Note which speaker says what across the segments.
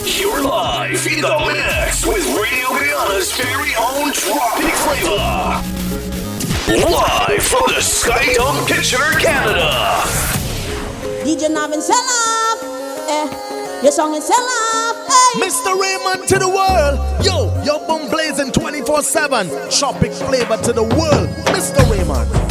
Speaker 1: You're live in the mix with Radio Rihanna's very own Tropic Flavor. Live from the Sky Dome Kitchener, Canada.
Speaker 2: DJ Navin Selaf, eh, your song is Selaf, hey.
Speaker 3: Mr. Raymond to the world, yo, your boom blazing 24-7. Tropic Flavor to the world, Mr. Raymond.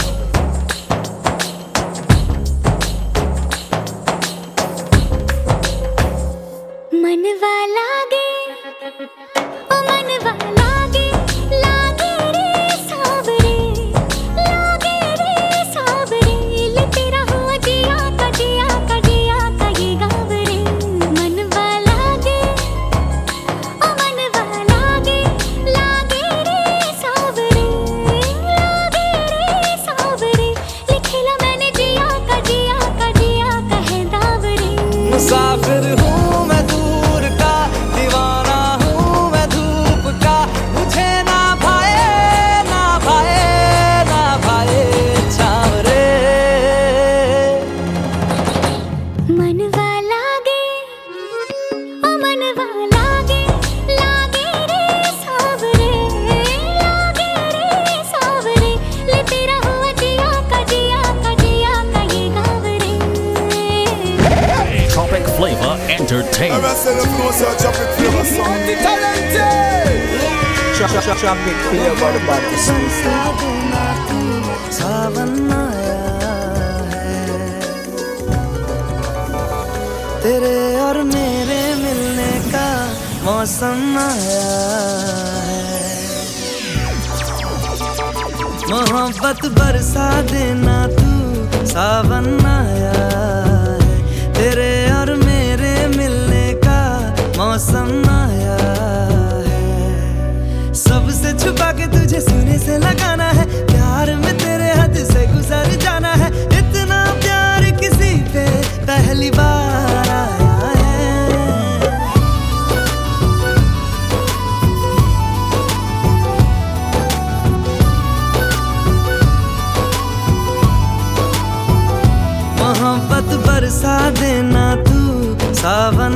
Speaker 4: रात बरसा देना तू सावन
Speaker 5: आए
Speaker 3: आवन्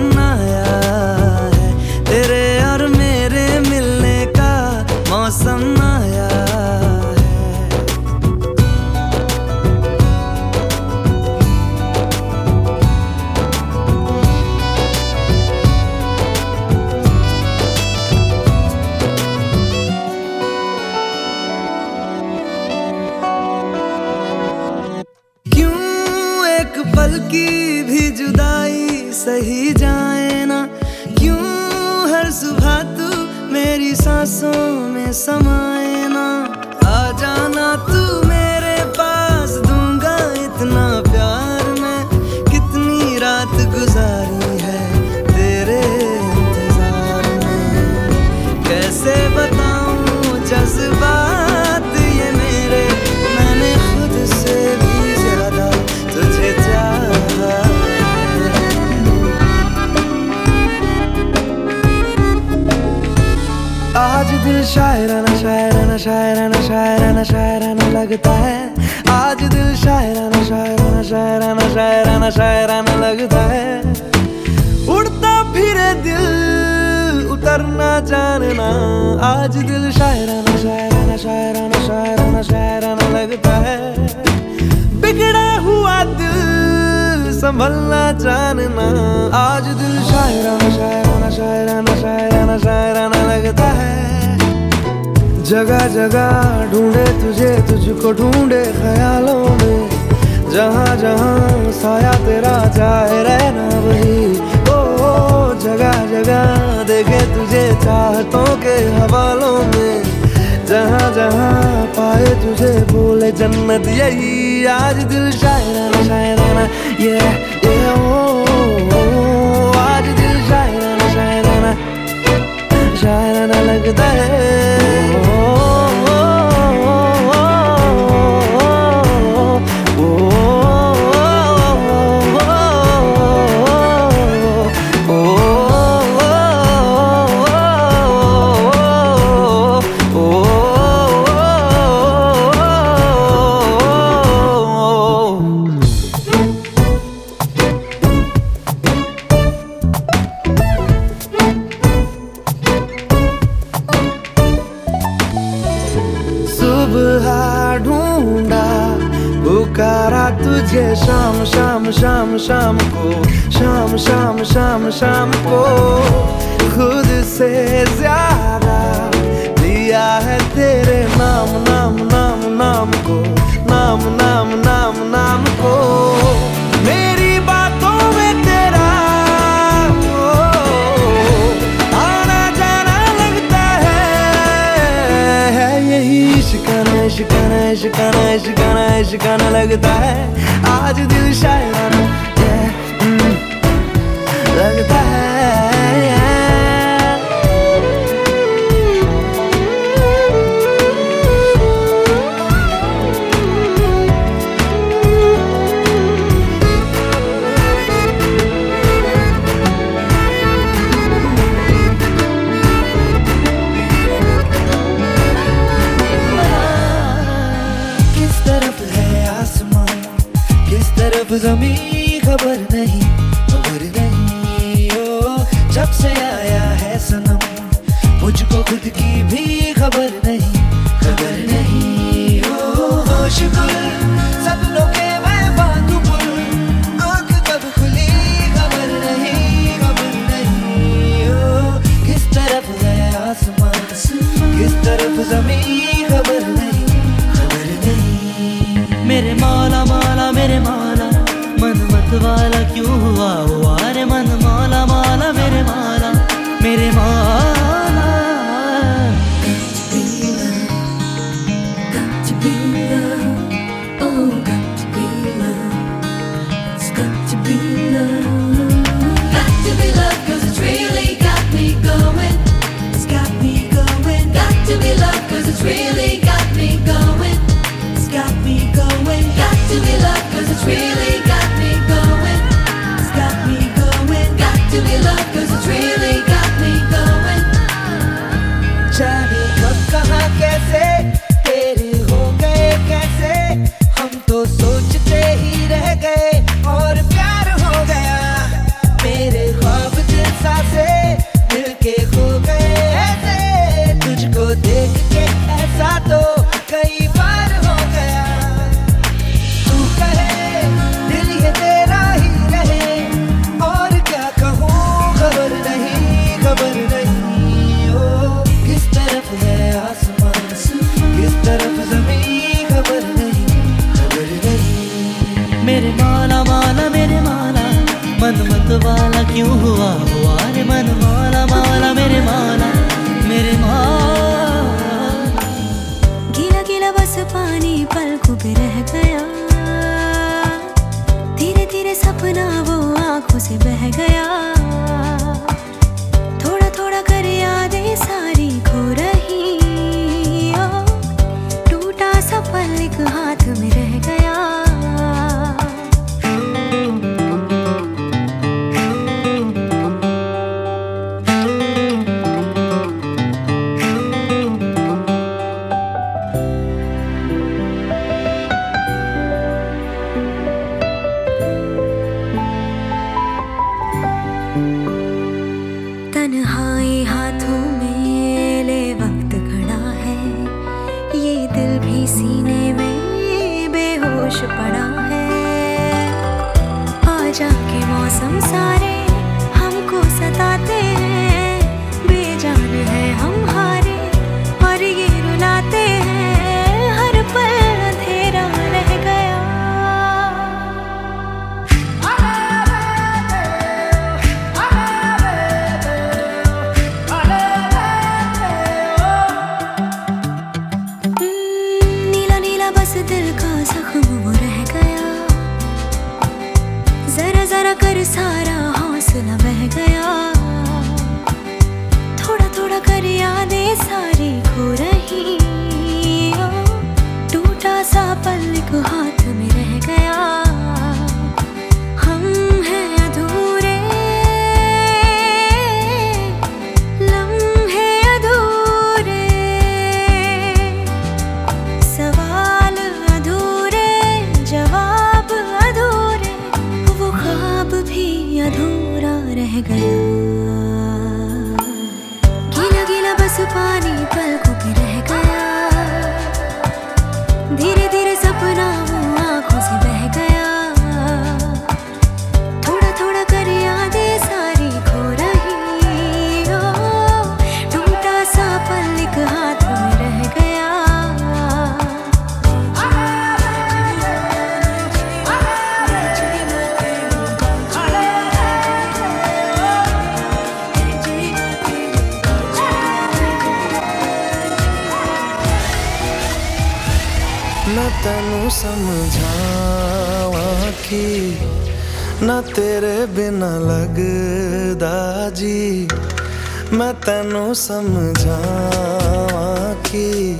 Speaker 3: ਸਮਝਾਵਾਂ ਕਿ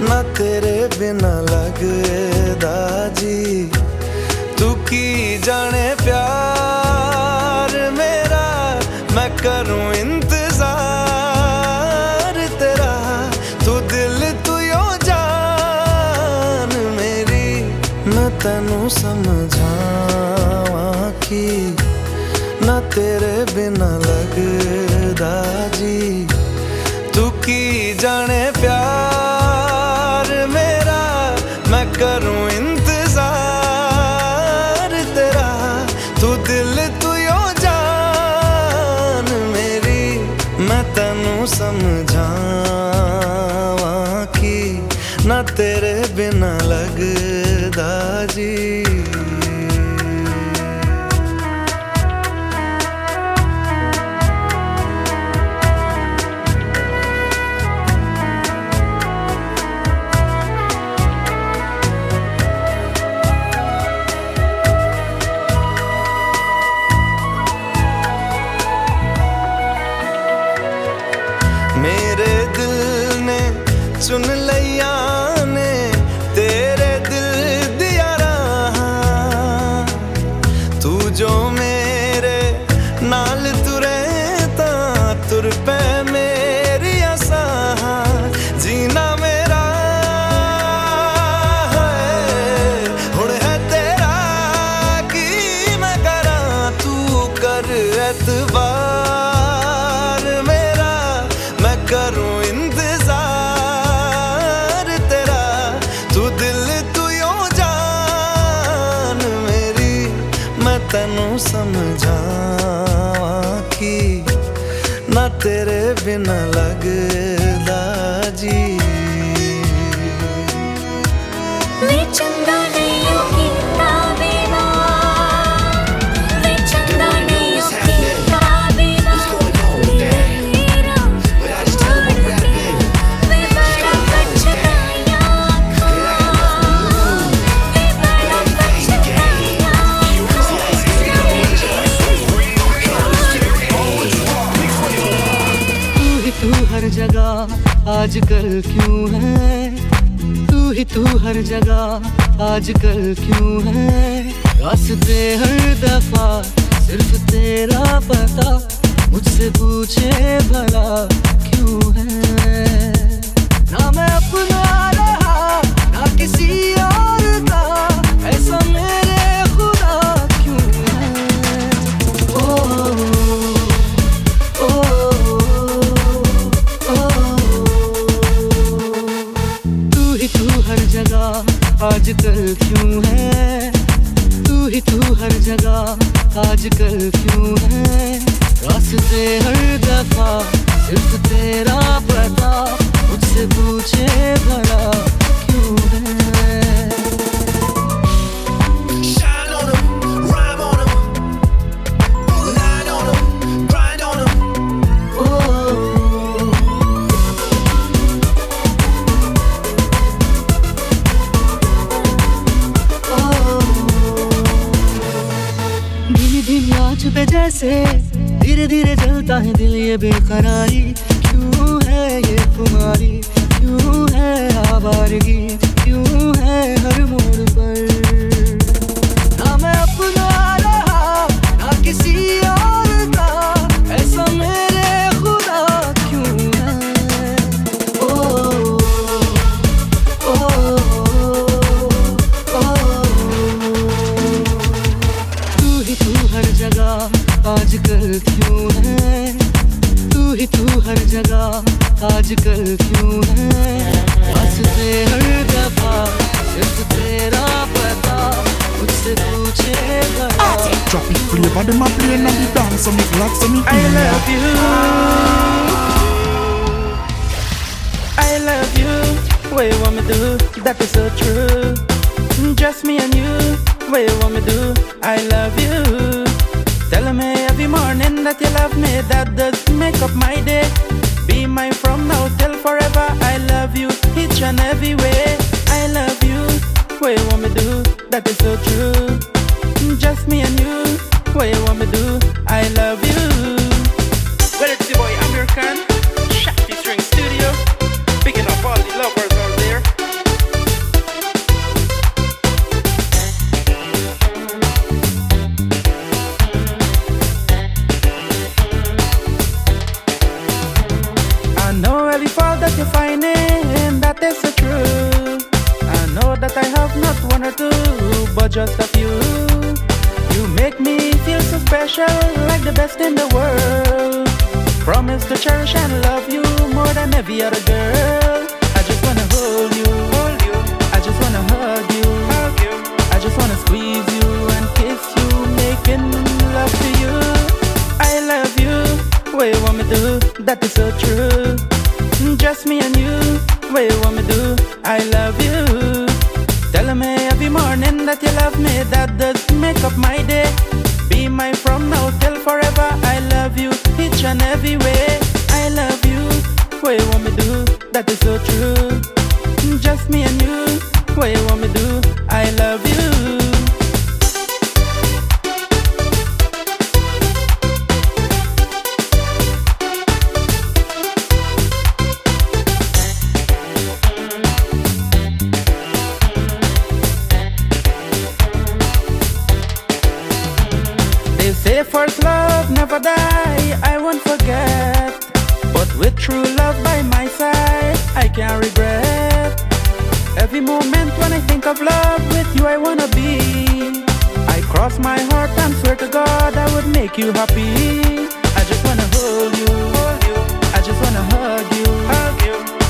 Speaker 3: ਨਾ ਤੇਰੇ ਬਿਨਾ ਲੱਗਦਾ ਜੀ। ਤੂੰ ਕੀ ਜਾਣੇ ਪਿਆਰ ਮੇਰਾ? ਮੈਂ ਕਰੂੰ ਇੰਤਜ਼ਾਰ ਤੇਰਾ। ਤੂੰ ਦਿਲ ਤੂੰ ਯੋ ਜਾਨ ਮੇਰੀ। ਮੈਂ ਤੈਨੂੰ ਸਮਝਾਵਾਂ ਕਿ ਨਾ ਤੇਰੇ ਬਿਨਾ ਲੱਗਦਾ तेरे आजकल क्यों है? तू ही तू हर जगह आजकल क्यों है? रास्ते हर दफ़ा सिर्फ़ तेरा पता, मुझसे पूछे भला क्यों है? ना मैं अपना आजकल क्यों है? तू ही तू हर जगह आजकल क्यों है? रास्ते हर दफ़ा सिर्फ़ तेरा
Speaker 6: पर cara
Speaker 7: I
Speaker 8: won't forget. But with true love by my side I can't regret. Every moment when I think of love With you I wanna be. I cross my heart and swear to God I would make you happy. I just wanna hold you I just wanna hug you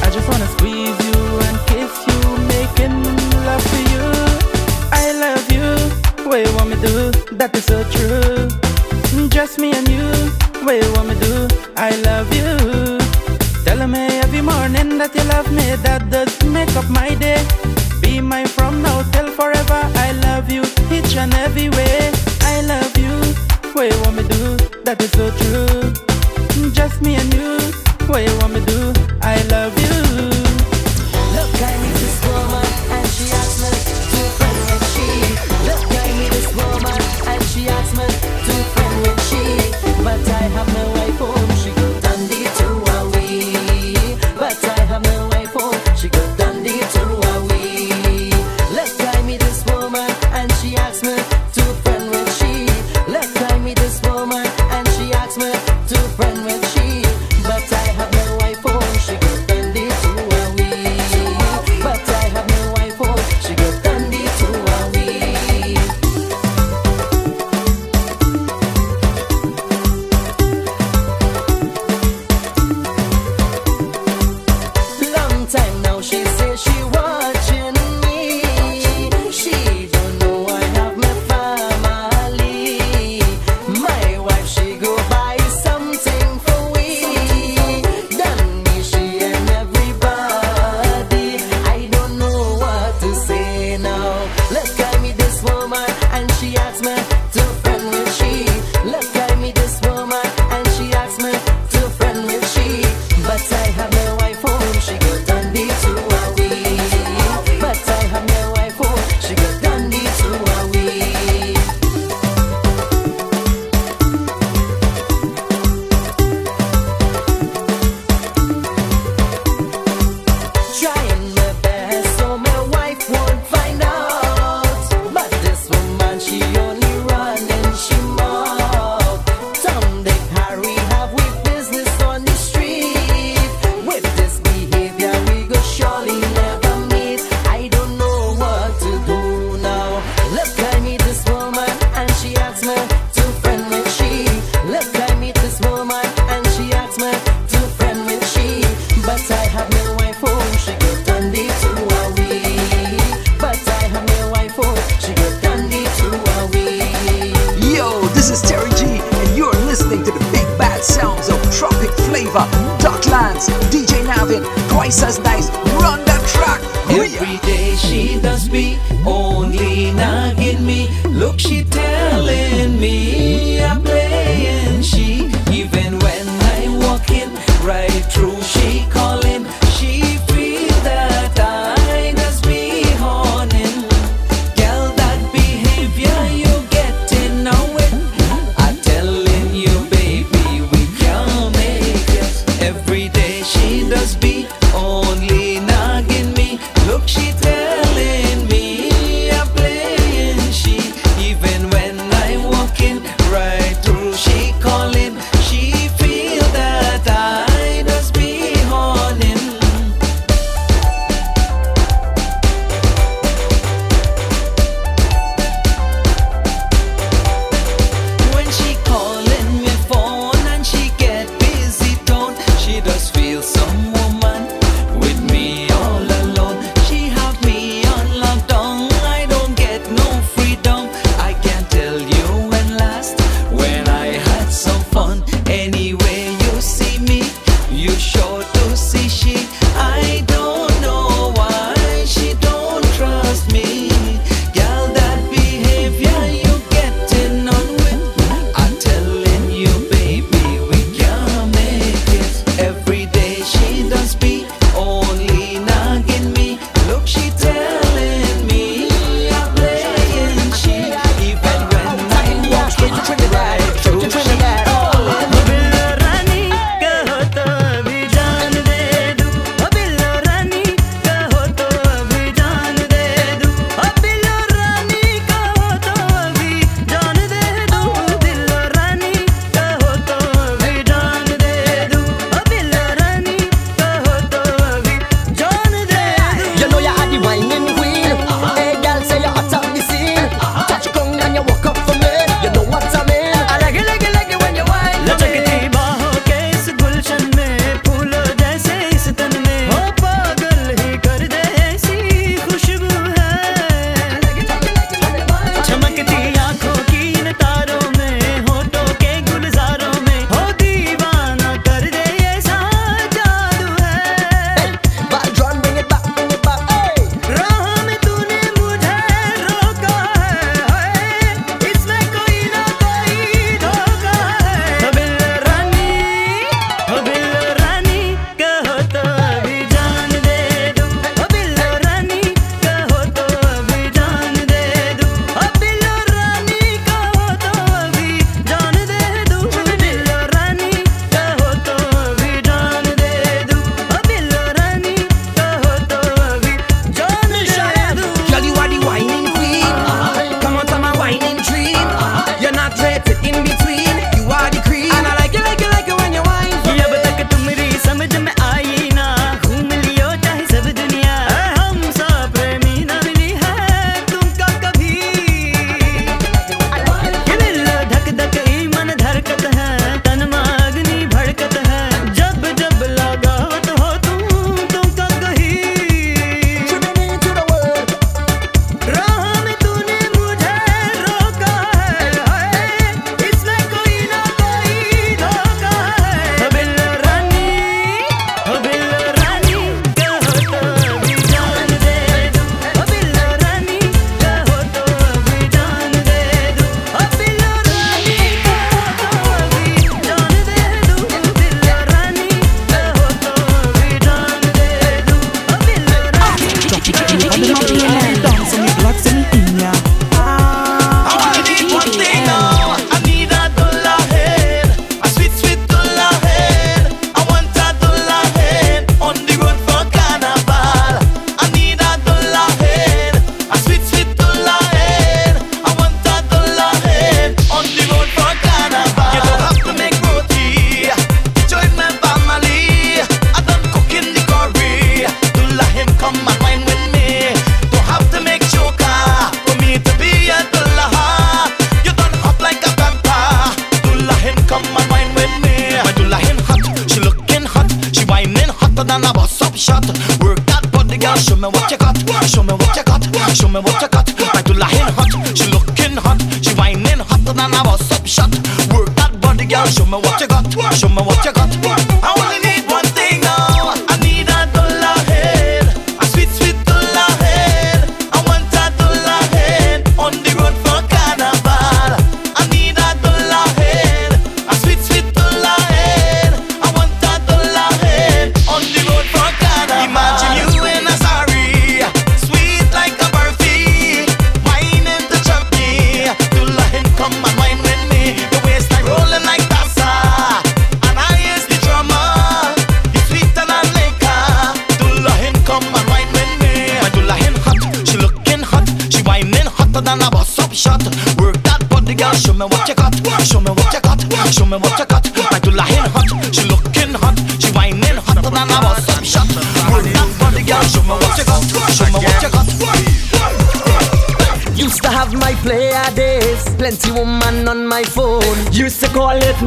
Speaker 8: I just wanna squeeze you and kiss you Making love to you. I love you What you want me to That is so true. Just me and you. What you want me do. I love you. Tell me every morning that you love me. That does make up my day.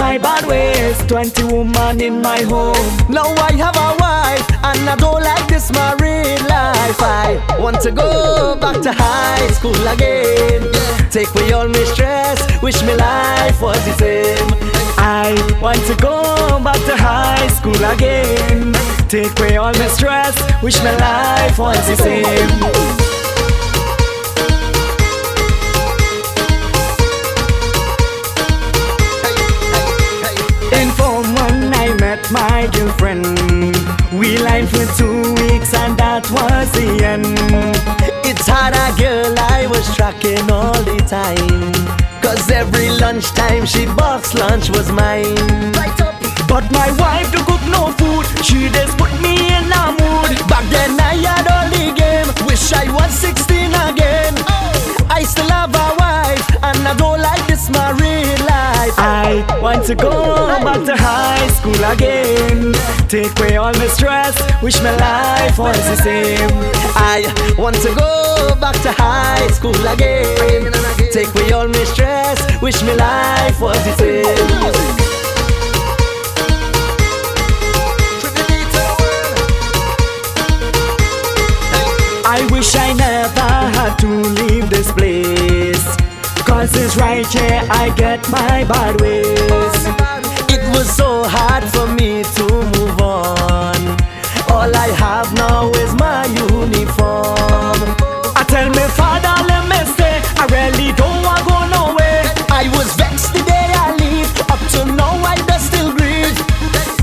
Speaker 9: My
Speaker 10: bad
Speaker 4: ways, 20 women in my home. Now I have a wife, and I don't like this married life. I want to go back to high school again. Take away all my stress, wish me life was the same. I want to go back to high school again. Take away all my stress, wish my life was the same. My girlfriend. We lined for two weeks, and that was the end. It's hard, a girl I was tracking all the time. Cause every lunchtime she box lunch was mine. But my wife don't cook no food, she just put me in a mood. Back then I had all the game, to go back to high school again. Take away all my stress, wish my life was the same. I want to go back to high school again. Take away all my stress, wish my life was the same. I wish I never had to leave this place. Cause it's right here I get my bad ways. It was so hard for me to move on. All I have now is my uniform. I tell my father, let me stay. I really don't want go nowhere. I was vexed the day I leave. Up to now I just still grieve.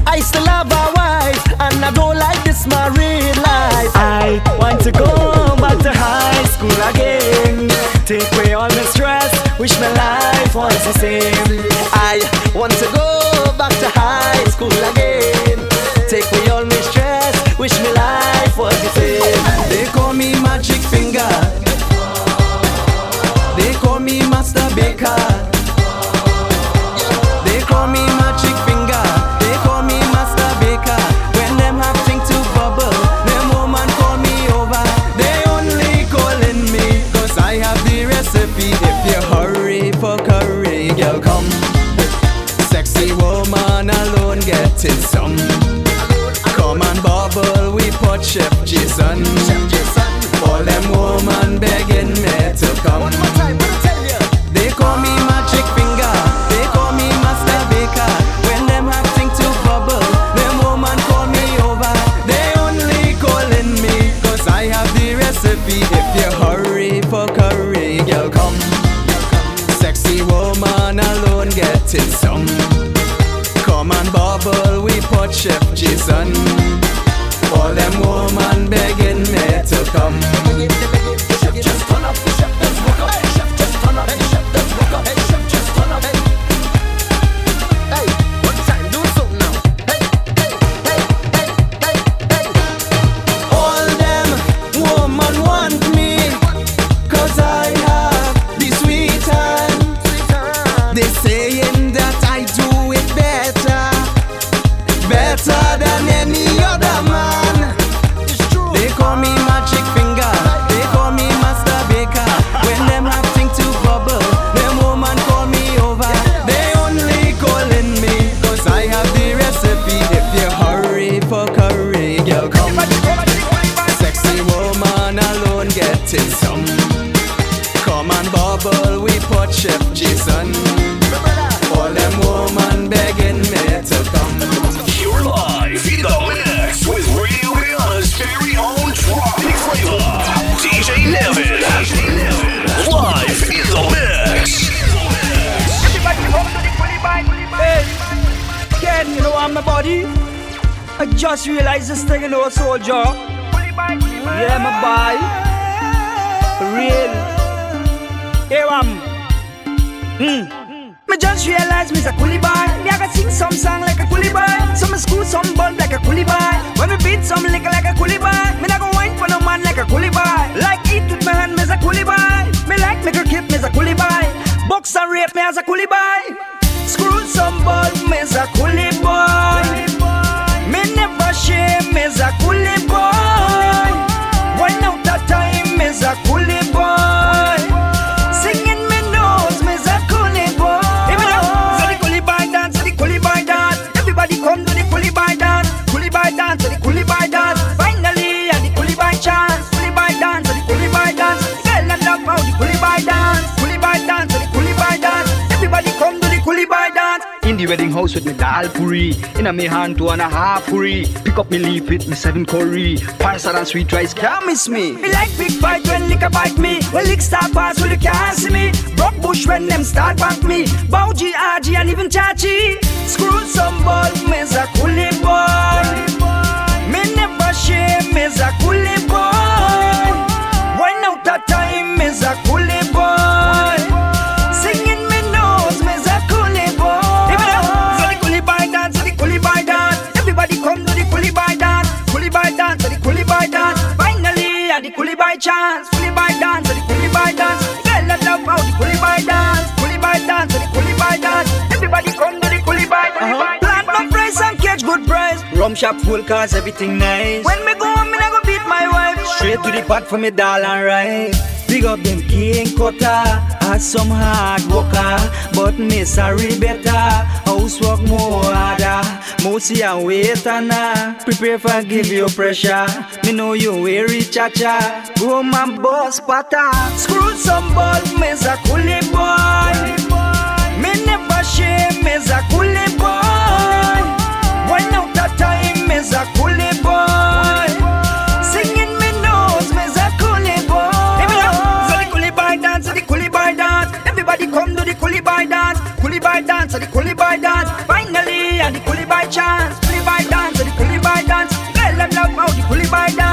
Speaker 4: I still have a wife, and I don't like this married life. I want to go back to high school again. Take away all stress, wish my life was the same. I want to go back to high school again. Take away all my stress, wish my life was the same.
Speaker 11: They call me Magic Finger. They call me Master Baker. Chef Jason.
Speaker 12: In
Speaker 13: a me hand
Speaker 14: two and a half puri. Pick up me leaf with me seven curry. Parcel and sweet rice can't miss me.
Speaker 15: Me like big fight when liquor bite me. When lick start pass, well you can't see me. Broke bush when them start bank me. Bougie, RG and even Chachi. Screw some ball, me's a coolie boy. Me never shame, me's a coolie boy. Wine out of time, me's a coolie coolie boy dance, coolie boy dance, the coolie boy dance. Finally, at the coolie boy chance, coolie boy dance, the coolie boy dance. Girl, I love how the coolie boy dance,
Speaker 14: shop full cause everything nice.
Speaker 15: When me go, home, me not go beat my wife.
Speaker 14: Straight to the pot for me doll and right. Big up them king cutter, had some hard worker, but me sorry better. Housework more harder, mousy and wait and uh, prepare for give you pressure. Me know you weary cha cha, go man boss pata.
Speaker 15: Screw some ball, me's a coolie boy. Me never shame, me's a coolie boy. Me's boy. Singing me nose, me's a boy. Coolie boy dance, so the coolie boy dance. Everybody come to the coolie boy dance, coolie boy dance, so the coolie boy dance. Finally, and the coolie boy chance, coolie boy dance, so the coolie boy dance. Girl, them love how the coolie boy dance,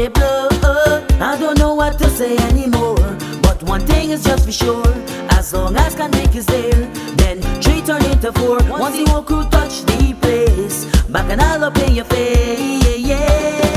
Speaker 16: they blow. I don't know what to say anymore. But one thing is just for sure. As long as can is there, then three turn into four. Once the whole crew touch the place, back and I'll up in your face.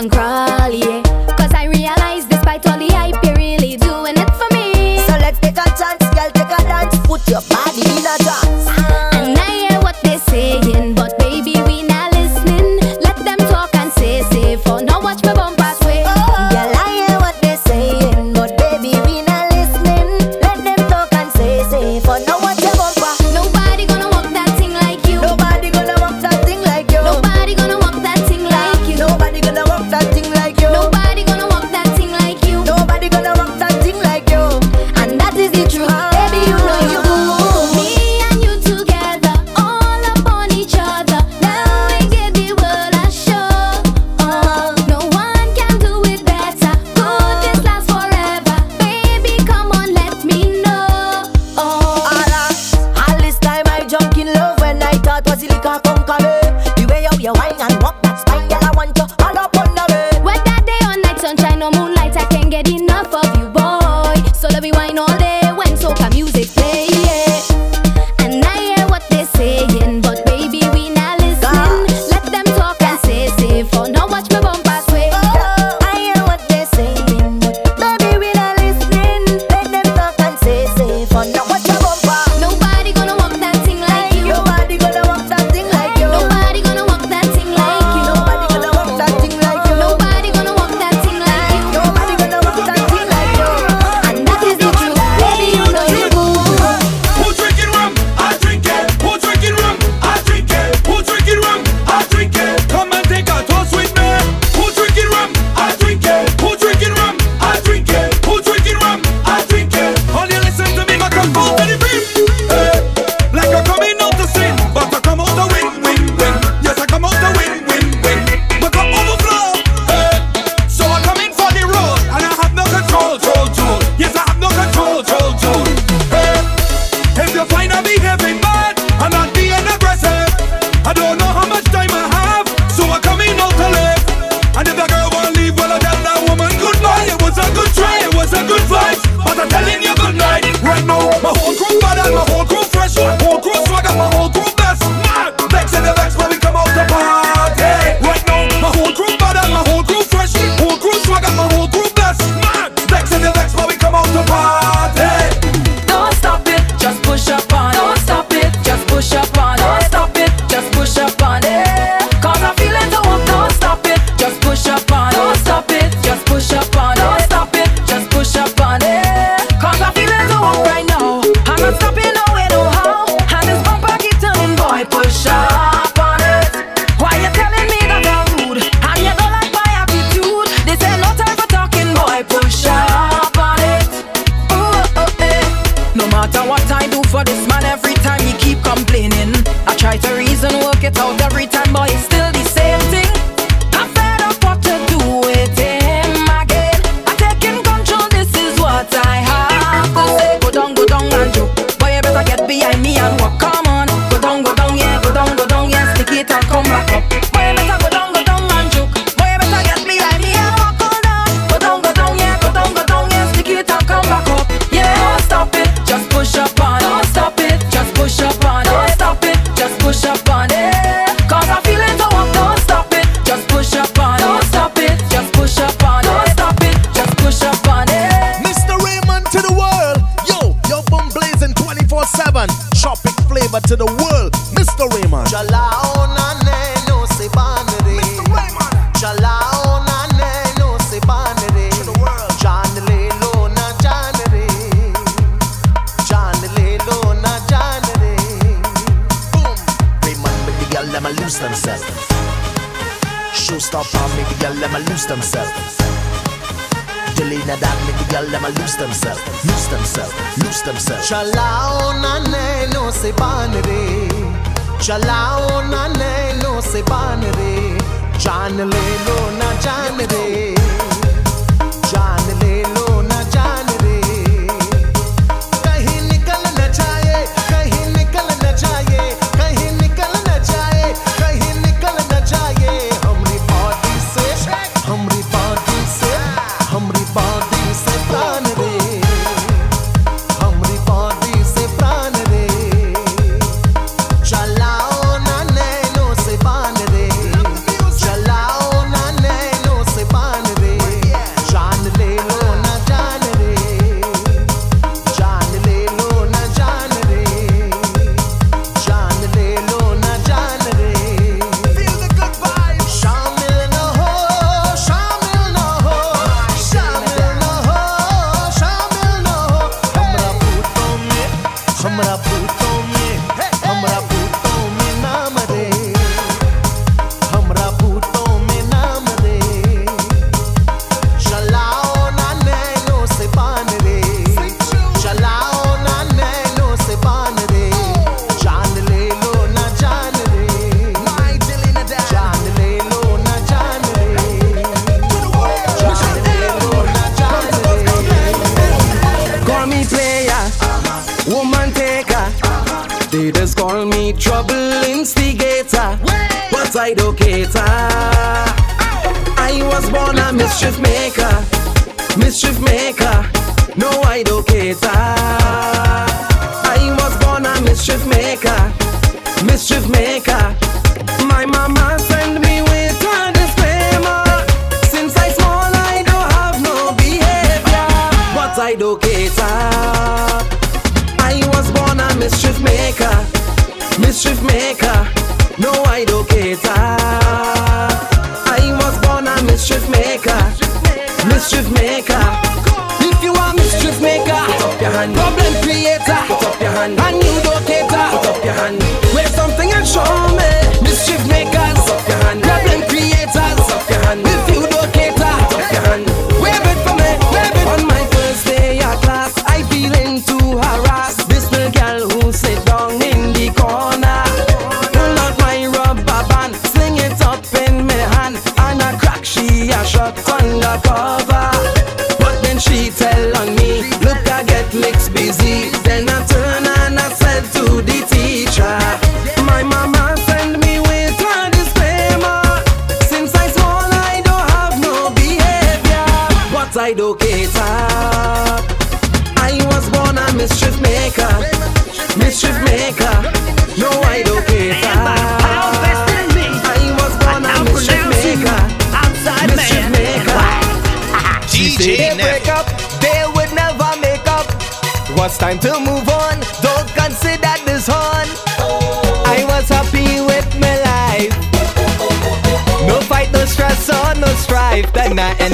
Speaker 3: And crawl, shoes stop on me, the girl
Speaker 5: let me lose themselves. Jelena that
Speaker 16: me,
Speaker 3: the
Speaker 5: girl let
Speaker 17: me lose themselves, lose themselves, lose themselves.
Speaker 8: चलाओ ना nano से बान रे, चलाओ ना nano से बान रे, जान ले लो ना जान रे.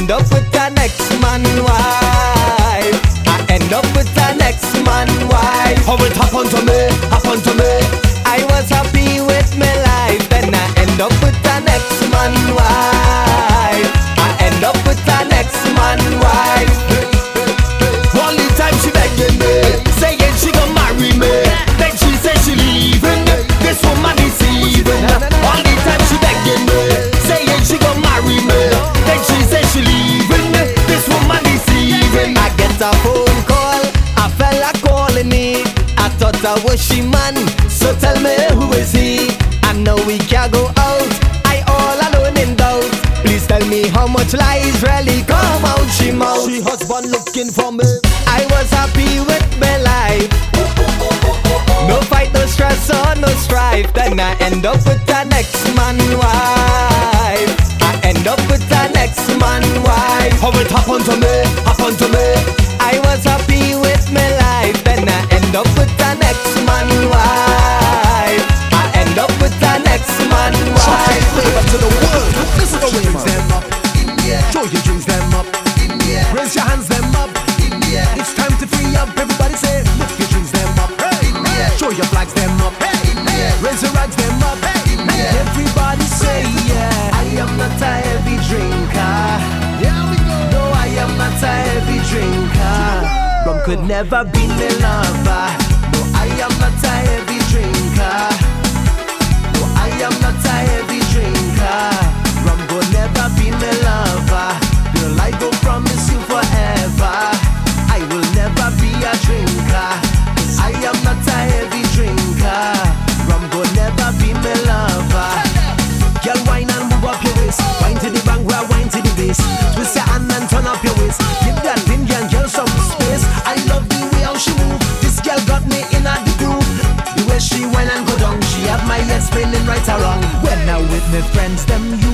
Speaker 8: end up with could never be my lover. With friends, them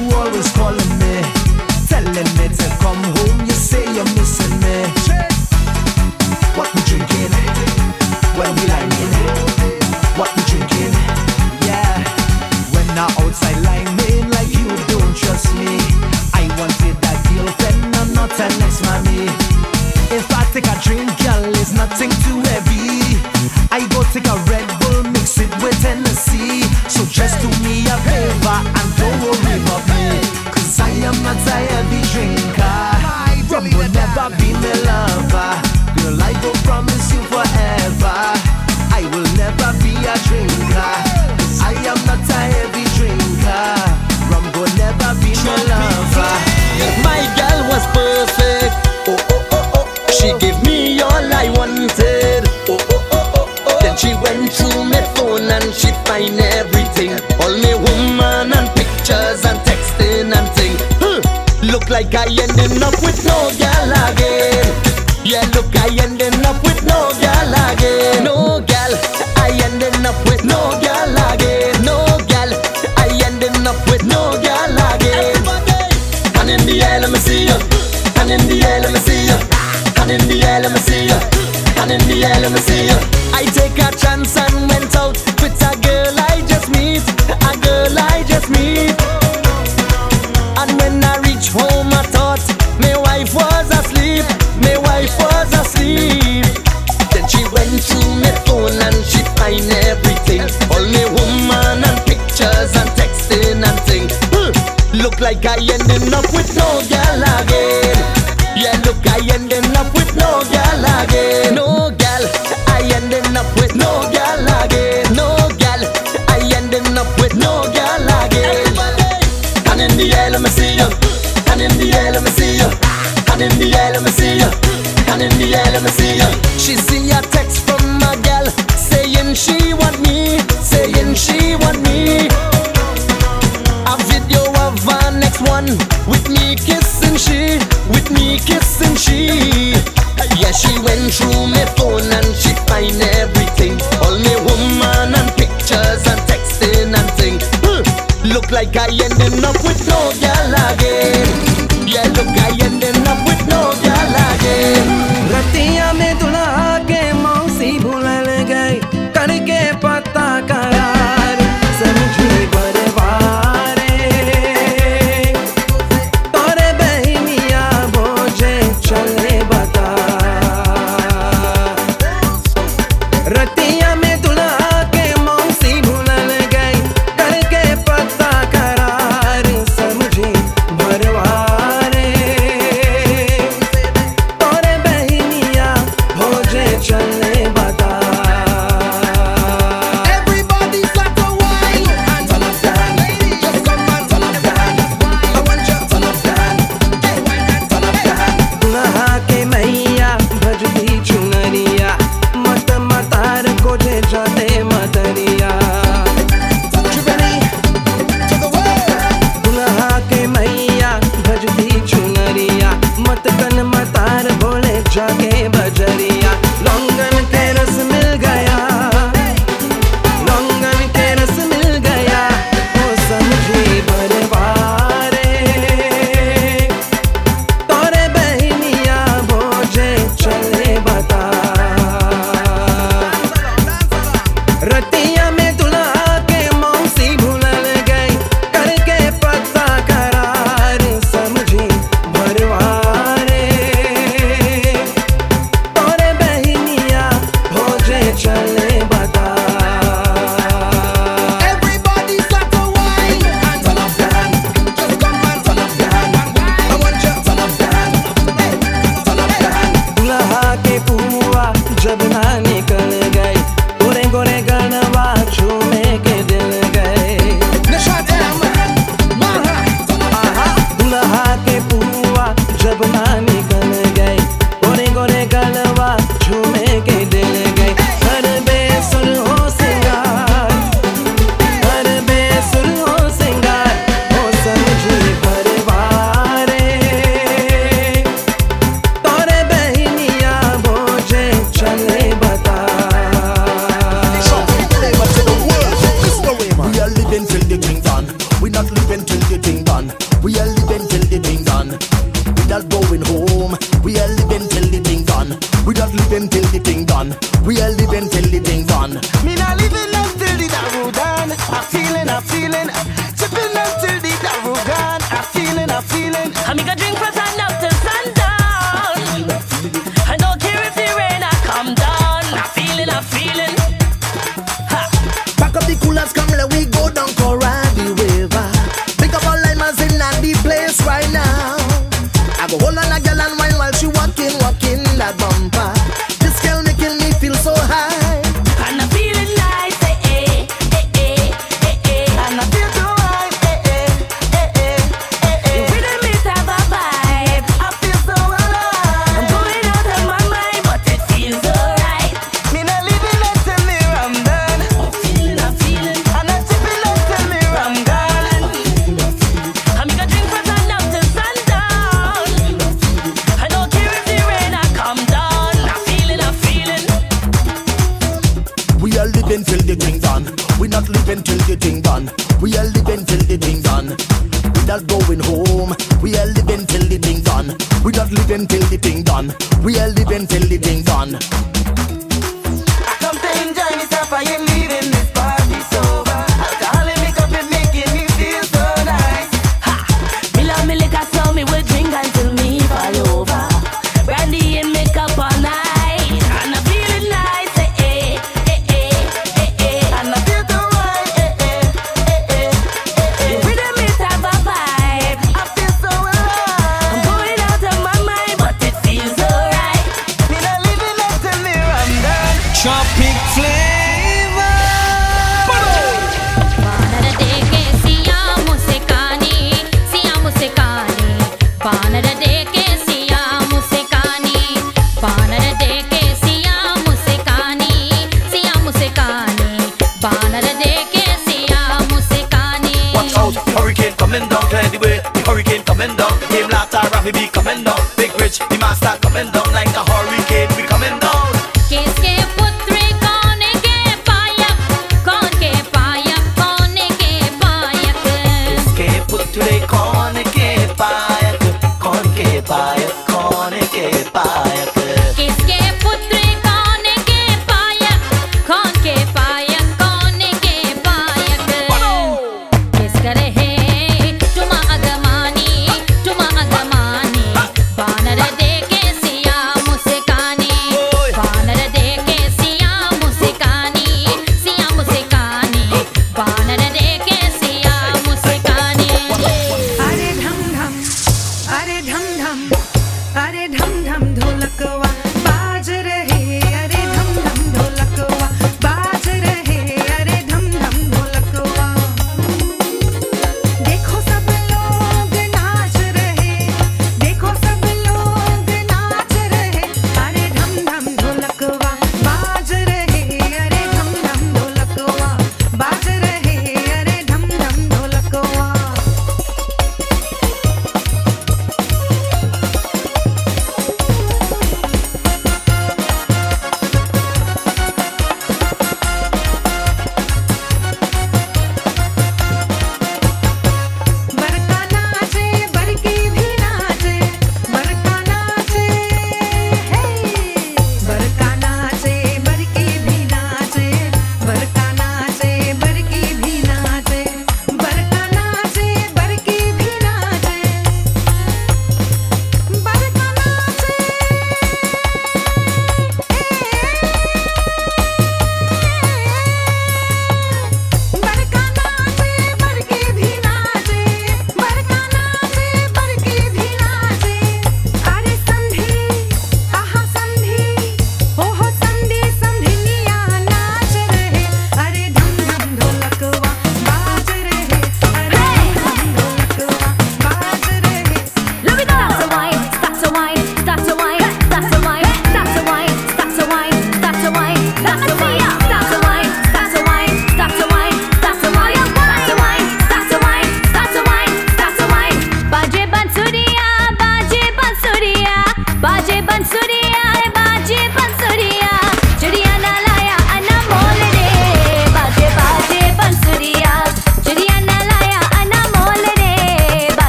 Speaker 8: like I
Speaker 18: ended up with no gas.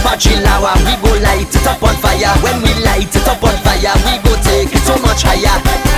Speaker 19: Pachilawa, we go light it up on fire. When we light it up on fire, we go take it so much higher.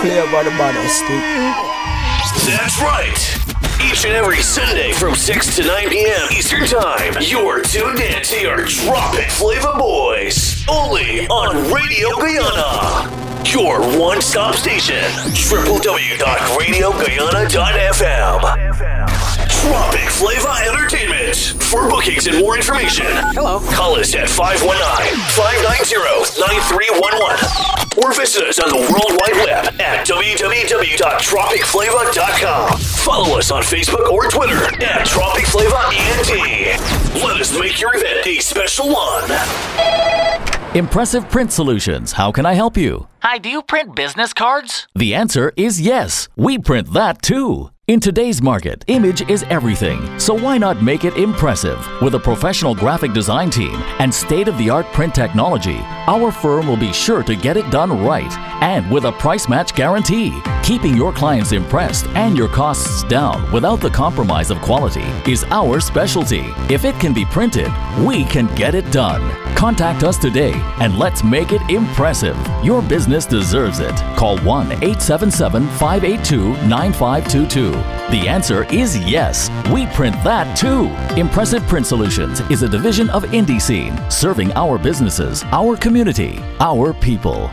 Speaker 20: Tropic flavor the baddest
Speaker 1: That's right. Each and every Sunday from 6 to 9 p.m. Eastern Time, you're tuned in to your Tropic Flavor Boys. Only on Radio Guyana. Your one stop station. www.radioguyana.fm. Tropic Flavor Entertainment. For bookings and more information, hello. Call us at 519-590-9311 or visit us on the World Wide Web at www.tropicflavor.com. Follow us on Facebook or Twitter at Tropic Flavor ENT. Let us make your event a special one.
Speaker 21: Impressive Print Solutions. How can I help you?
Speaker 22: Hi, do you print business cards?
Speaker 21: The answer is yes. We print that too. In today's market, image is everything, so why not make it impressive? With a professional graphic design team and state of the art print technology, our firm will be sure to get it done right and with a price match guarantee. Keeping your clients impressed and your costs down without the compromise of quality is our specialty. If it can be printed, we can get it done. Contact us today and let's make it impressive. Your business deserves it. Call 1 877 582 9522. The answer is yes. We print that too. Impressive Print Solutions is a division of Indie Scene, serving our businesses, our community, our people.